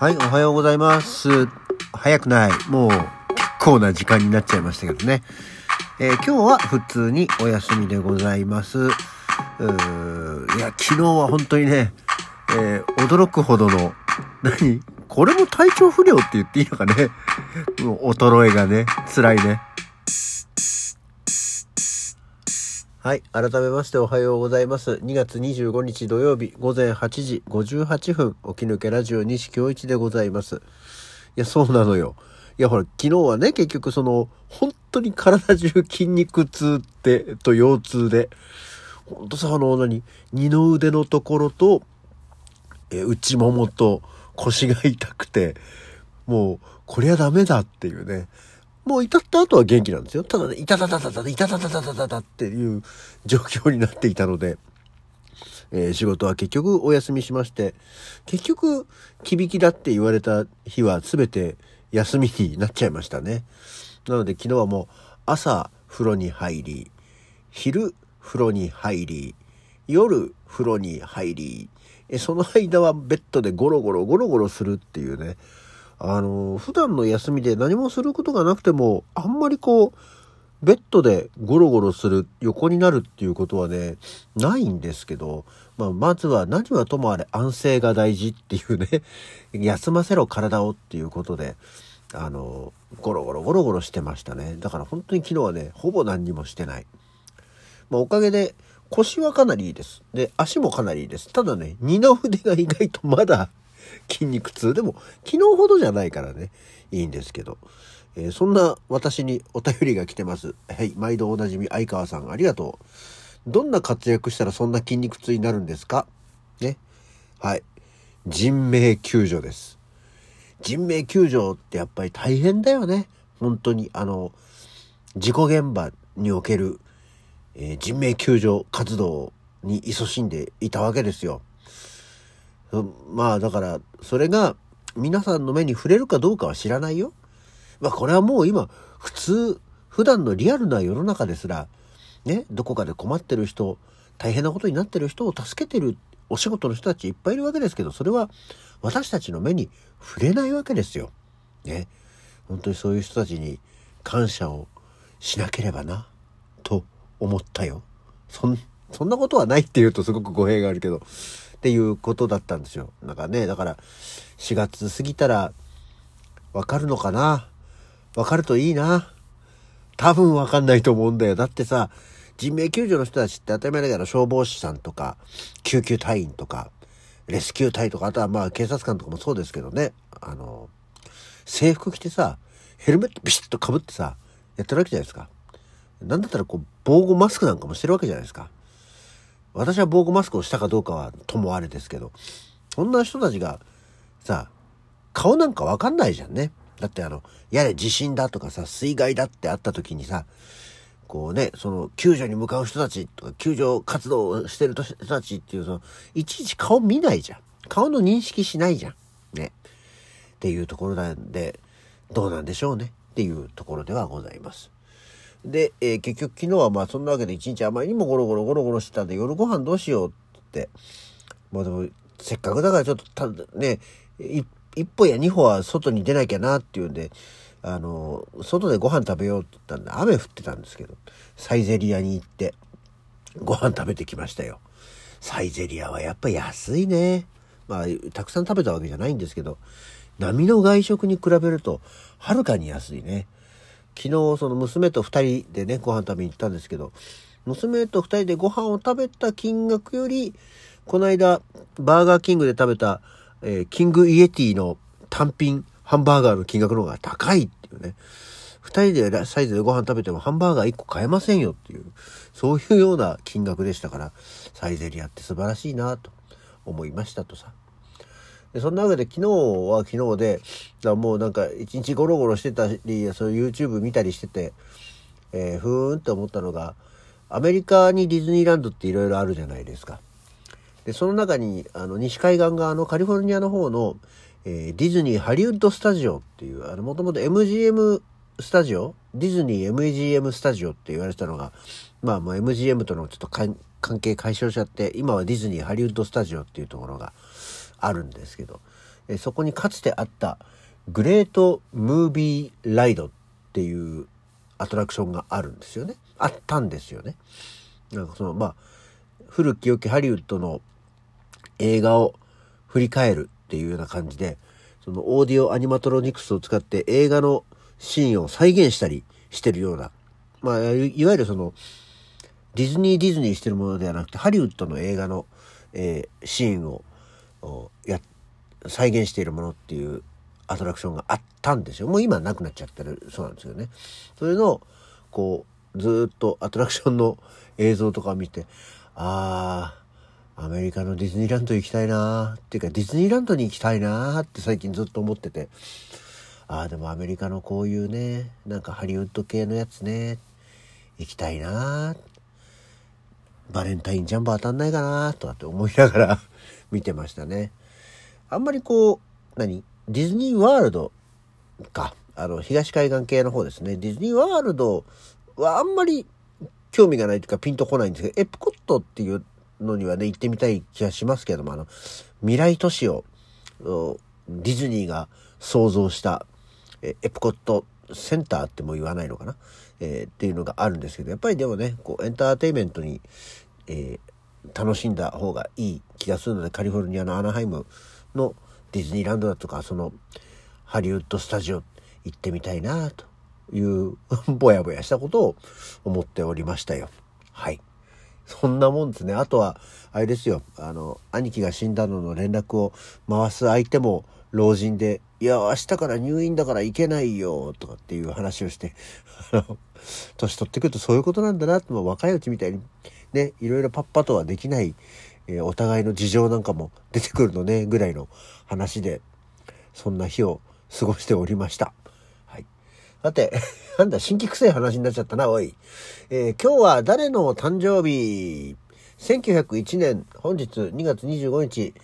はい、おはようございます。早くない。もう、結構な時間になっちゃいましたけどね。えー今日は普通にお休みでございます。うーいや、昨日は本当にね、えー驚くほどの、何？これも体調不良って言っていいのかね？もう衰えがね、辛いね。はい。改めましておはようございます。2月25日土曜日午前8時58分、起き抜けラジオ西京一でございます。いや、そうなのよ。いや、ほら、昨日はね、結局その、本当に体中筋肉痛って、と腰痛で、ほんとさ、あの、何二の腕のところと、え内ももと腰が痛くて、もう、こりゃダメだっていうね。もう至った後は元気なんですよ。ただね、いたたたたた、いたたたたたたたっていう状況になっていたので、えー仕事は結局お休みしまして、結局、きびきだって言われた日は全て休みになっちゃいましたね。なので昨日はもう朝風呂に入り、昼風呂に入り、夜風呂に入り、その間はベッドでゴロゴロゴロゴロするっていうね。あの、普段の休みで何もすることがなくても、あんまりこう、ベッドでゴロゴロする、横になるっていうことはね、ないんですけど、まあ、まずは何はともあれ安静が大事っていうね、休ませろ体をっていうことで、あの、ゴロゴロゴロゴロしてましたね。だから本当に昨日はね、ほぼ何にもしてない。まあ、おかげで腰はかなりいいです。で、足もかなりいいです。ただね、二の腕が意外とまだ筋肉痛？でも、昨日ほどじゃないからね、いいんですけど。えーそんな私にお便りが来てます。はい、毎度おなじみ相川さんありがとう。どんな活躍したらそんな筋肉痛になるんですか？ね。はい。人命救助です。人命救助ってやっぱり大変だよね。本当に、あの、事故現場における、えー人命救助活動に勤しんでいたわけですよ。まあだから、それが皆さんの目に触れるかどうかは知らないよ。まあこれはもう今、普通、普段のリアルな世の中ですら、ね、どこかで困ってる人、大変なことになってる人を助けてるお仕事の人たちいっぱいいるわけですけど、それは私たちの目に触れないわけですよ。ね。本当にそういう人たちに感謝をしなければな、と思ったよ。そん、そんなことはないって言うとすごく語弊があるけど、っていうことだったんですよ。なんかね、だから4月過ぎたらわかるのかな？わかるといいな？多分わかんないと思うんだよ。だってさ、人命救助の人たちって当たり前だけど消防士さんとか、救急隊員とか、レスキュー隊とか、あとはまあ警察官とかもそうですけどね。あの、制服着てさ、ヘルメットビシッと被ってさ、やってるわけじゃないですか。なんだったらこう、防護マスクなんかもしてるわけじゃないですか。私は防護マスクをしたかどうかはともあれですけど、そんな人たちがさ、顔なんかわかんないじゃんね。だってあの、やれ地震だとかさ、水害だってあった時にさ、こうね、その救助に向かう人たちとか、救助活動をしてる人たちっていう、その、いちいち顔見ないじゃん。顔の認識しないじゃん。ね。っていうところなんで、どうなんでしょうね。っていうところではございます。で、えー結局昨日はまあそんなわけで一日あまりにもゴロゴロゴロゴロしてたんで夜ご飯どうしようって。もうでもせっかくだからちょっとたね、一歩や二歩は外に出なきゃなっていうんで、あの、外でご飯食べようって言ったんで雨降ってたんですけど、サイゼリアに行ってご飯食べてきましたよ。サイゼリアはやっぱ安いね。まあ、たくさん食べたわけじゃないんですけど、波の外食に比べるとはるかに安いね。昨日その娘と二人でねご飯食べに行ったんですけど娘と二人でご飯を食べた金額よりこの間バーガーキングで食べた、えーキングイエティの単品ハンバーガーの金額の方が高いっていうね。二人でサイズでご飯食べてもハンバーガー一個買えませんよっていうそういうような金額でしたからサイゼリアって素晴らしいなと思いましたとさ。でそんなわけで昨日は昨日で、だもうなんか一日ゴロゴロしてたり、そう YouTube 見たりしてて、えーふーんって思ったのが、アメリカにディズニーランドっていろいろあるじゃないですか。で、その中に、あの、西海岸側のカリフォルニアの方の、えーディズニーハリウッドスタジオっていう、あの、もともと MGM スタジオ？ディズニー MGM スタジオって言われてたのが、まあもう MGM とのちょっと関関係解消しちゃって、今はディズニーハリウッドスタジオっていうところがあるんですけど、えそこにかつてあったグレートムービーライドっていうアトラクションがあるんですよね。あったんですよね。なんかその、まあ、古き良きハリウッドの映画を振り返るっていうような感じで、そのオーディオアニマトロニクスを使って映画のシーンを再現したりしてるような、まあ、いわゆるその、ディズニーディズニーしてるものではなくて、ハリウッドの映画の、えー、シーンをや、再現しているものっていうアトラクションがあったんですよ。もう今なくなっちゃってるそうなんですよね。それの、こう、ずっとアトラクションの映像とかを見て、ああ、アメリカのディズニーランド行きたいなっていうかディズニーランドに行きたいなって最近ずっと思ってて、ああ、でもアメリカのこういうね、なんかハリウッド系のやつね、行きたいなってバレンタインジャンボ当たんないかなとかって思いながら 見てましたね。あんまりこう、何？ディズニーワールドか。あの、東海岸系の方ですね。ディズニーワールドはあんまり興味がないというかピンとこないんですけど、エプコットっていうのにはね、行ってみたい気がしますけども、あの、未来都市をディズニーが創造したエプコットセンターっても言わないのかな、えー、っていうのがあるんですけど、やっぱりでもね、こうエンターテインメントに、えー、楽しんだ方がいい気がするので、カリフォルニアのアナハイムのディズニーランドだとか、そのハリウッドスタジオ行ってみたいなという ぼやぼやしたことを思っておりましたよ。はい。そんなもんですね。あとは、あれですよ。あの、兄貴が死んだのの連絡を回す相手も老人で、いや、明日から入院だから行けないよ、とかっていう話をして、あの、年取ってくるとそういうことなんだなって、若いうちみたいに、ね、いろいろパッパとはできない、えー、お互いの事情なんかも出てくるのね、ぐらいの話で、そんな日を過ごしておりました。はい。さて、なんだ、新規臭い話になっちゃったな、おい。えー、今日は誰の誕生日 ?1901 年、本日2月25日、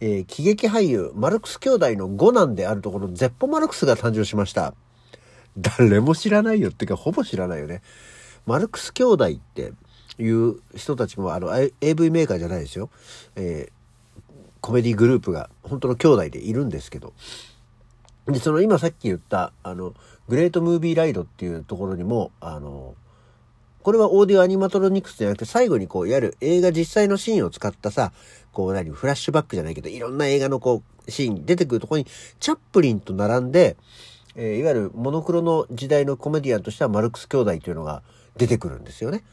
えー、喜劇俳優、マルクス兄弟の五男であるところ、ゼッポ・マルクスが誕生しました。誰も知らないよっていうか、ほぼ知らないよね。マルクス兄弟っていう人たちも、あの、AV メーカーじゃないですよ。えー、コメディグループが、本当の兄弟でいるんですけど、で、その今さっき言った、あの、グレートムービーライドっていうところにも、あの、これはオーディオアニマトロニクスじゃなくて、最後にこう、いわゆる映画実際のシーンを使ったさ、こう何、フラッシュバックじゃないけど、いろんな映画のこう、シーン出てくるところに、チャップリンと並んで、えー、いわゆるモノクロの時代のコメディアンとしてはマルクス兄弟というのが出てくるんですよね。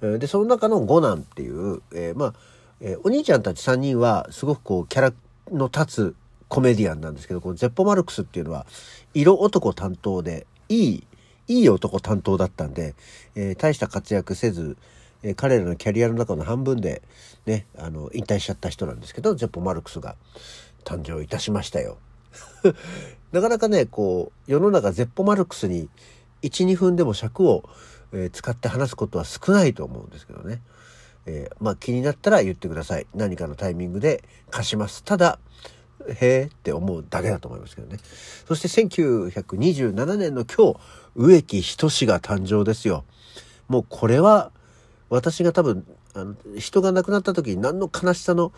で、その中の五男っていう、えー、まあ、えー、お兄ちゃんたち3人はすごくこう、キャラの立つコメディアンなんですけど、このゼッポ・マルクスっていうのは、色男担当で、いい、いい男担当だったんで、えー、大した活躍せず、えー、彼らのキャリアの中の半分で、ね、あの、引退しちゃった人なんですけど、ゼッポ・マルクスが誕生いたしましたよ。なかなかね、こう、世の中ゼッポ・マルクスに1、2分でも尺を、えー、使って話すことは少ないと思うんですけどね。えー、まあ気になったら言ってください。何かのタイミングで貸します。ただ、へえって思うだけだと思いますけどね。そして1927年の今日、植木仁が誕生ですよ。もうこれは、私が多分、あの人が亡くなった時に何の悲しさの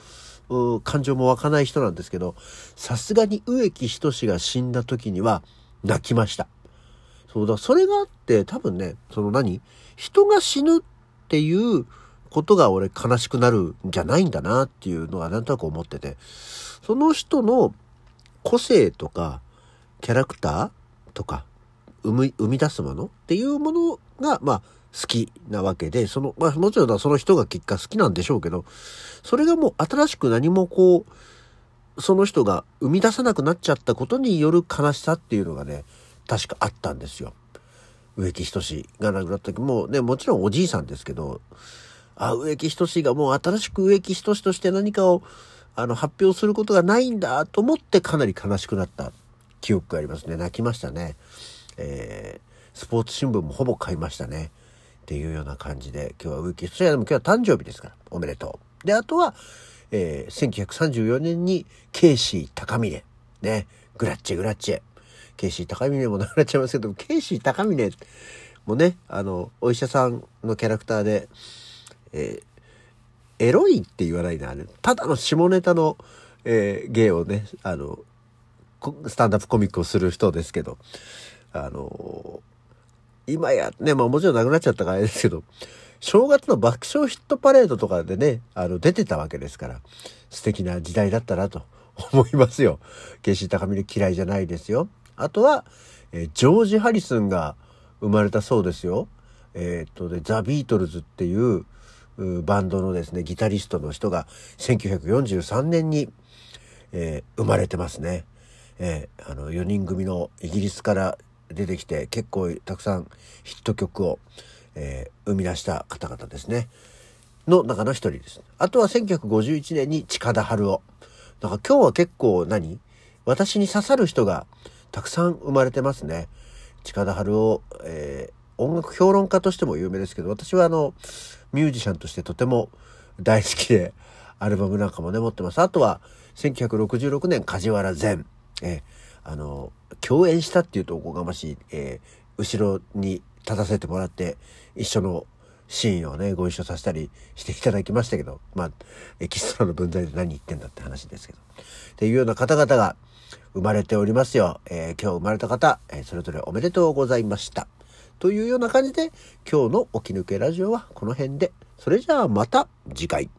感情も湧かない人なんですけど、さすがに植木仁が死んだ時には泣きました。そうだ、それがあって多分ね、その何？人が死ぬっていうことが俺悲しくなるんじゃないんだなっていうのはなんとなく思ってて、その人の個性とか、キャラクターとか、生み、生み出すものっていうものが、まあ、好きなわけで、その、まあ、もちろんその人が結果好きなんでしょうけど、それがもう新しく何もこう、その人が生み出さなくなっちゃったことによる悲しさっていうのがね、確かあったんですよ。植木仁が亡くなった時もね、もちろんおじいさんですけど、あ、植木仁がもう新しく植木仁として何かをあの、発表することがないんだと思ってかなり悲しくなった記憶がありますね。泣きましたね。えー、スポーツ新聞もほぼ買いましたね。っていうような感じで、今日はウキ、それでも今日は誕生日ですから、おめでとう。で、あとは、えー、1934年にケイシー高峰、ね、グラッチェグラッチェ。ケイシー高峰も亡くなっちゃいますけど、ケイシー高峰もね、あの、お医者さんのキャラクターで、えーエロいって言わないな、あれ。ただの下ネタの、えー、芸をね、あの、スタンダップコミックをする人ですけど、あの今や、ね、まあもちろんなくなっちゃったからあれですけど、正月の爆笑ヒットパレードとかでね、あの、出てたわけですから、素敵な時代だったなと思いますよ。決して高見る嫌いじゃないですよ。あとは、えー、ジョージ・ハリスンが生まれたそうですよ。えー、っとで、ザ・ビートルズっていうバンドのですね、ギタリストの人が1943年に、えー、生まれてますね。えー、あの、4人組のイギリスから出てきて結構たくさんヒット曲を、えー、生み出した方々ですね。の中の一人です。あとは1951年に近田春夫。だから今日は結構何？私に刺さる人がたくさん生まれてますね。近田春夫、えー、音楽評論家としても有名ですけど、私はあの、ミュージシャンとしてとても大好きで、アルバムなんかもね、持ってます。あとは、1966年、梶原善。えー、あの、共演したっていうとおこがましい、えー、後ろに立たせてもらって、一緒のシーンをね、ご一緒させたりしていただきましたけど、まあ、エキストラの分際で何言ってんだって話ですけど。っていうような方々が生まれておりますよ。えー、今日生まれた方、えー、それぞれおめでとうございました。というような感じで、今日の起き抜けラジオはこの辺で。それじゃあまた次回。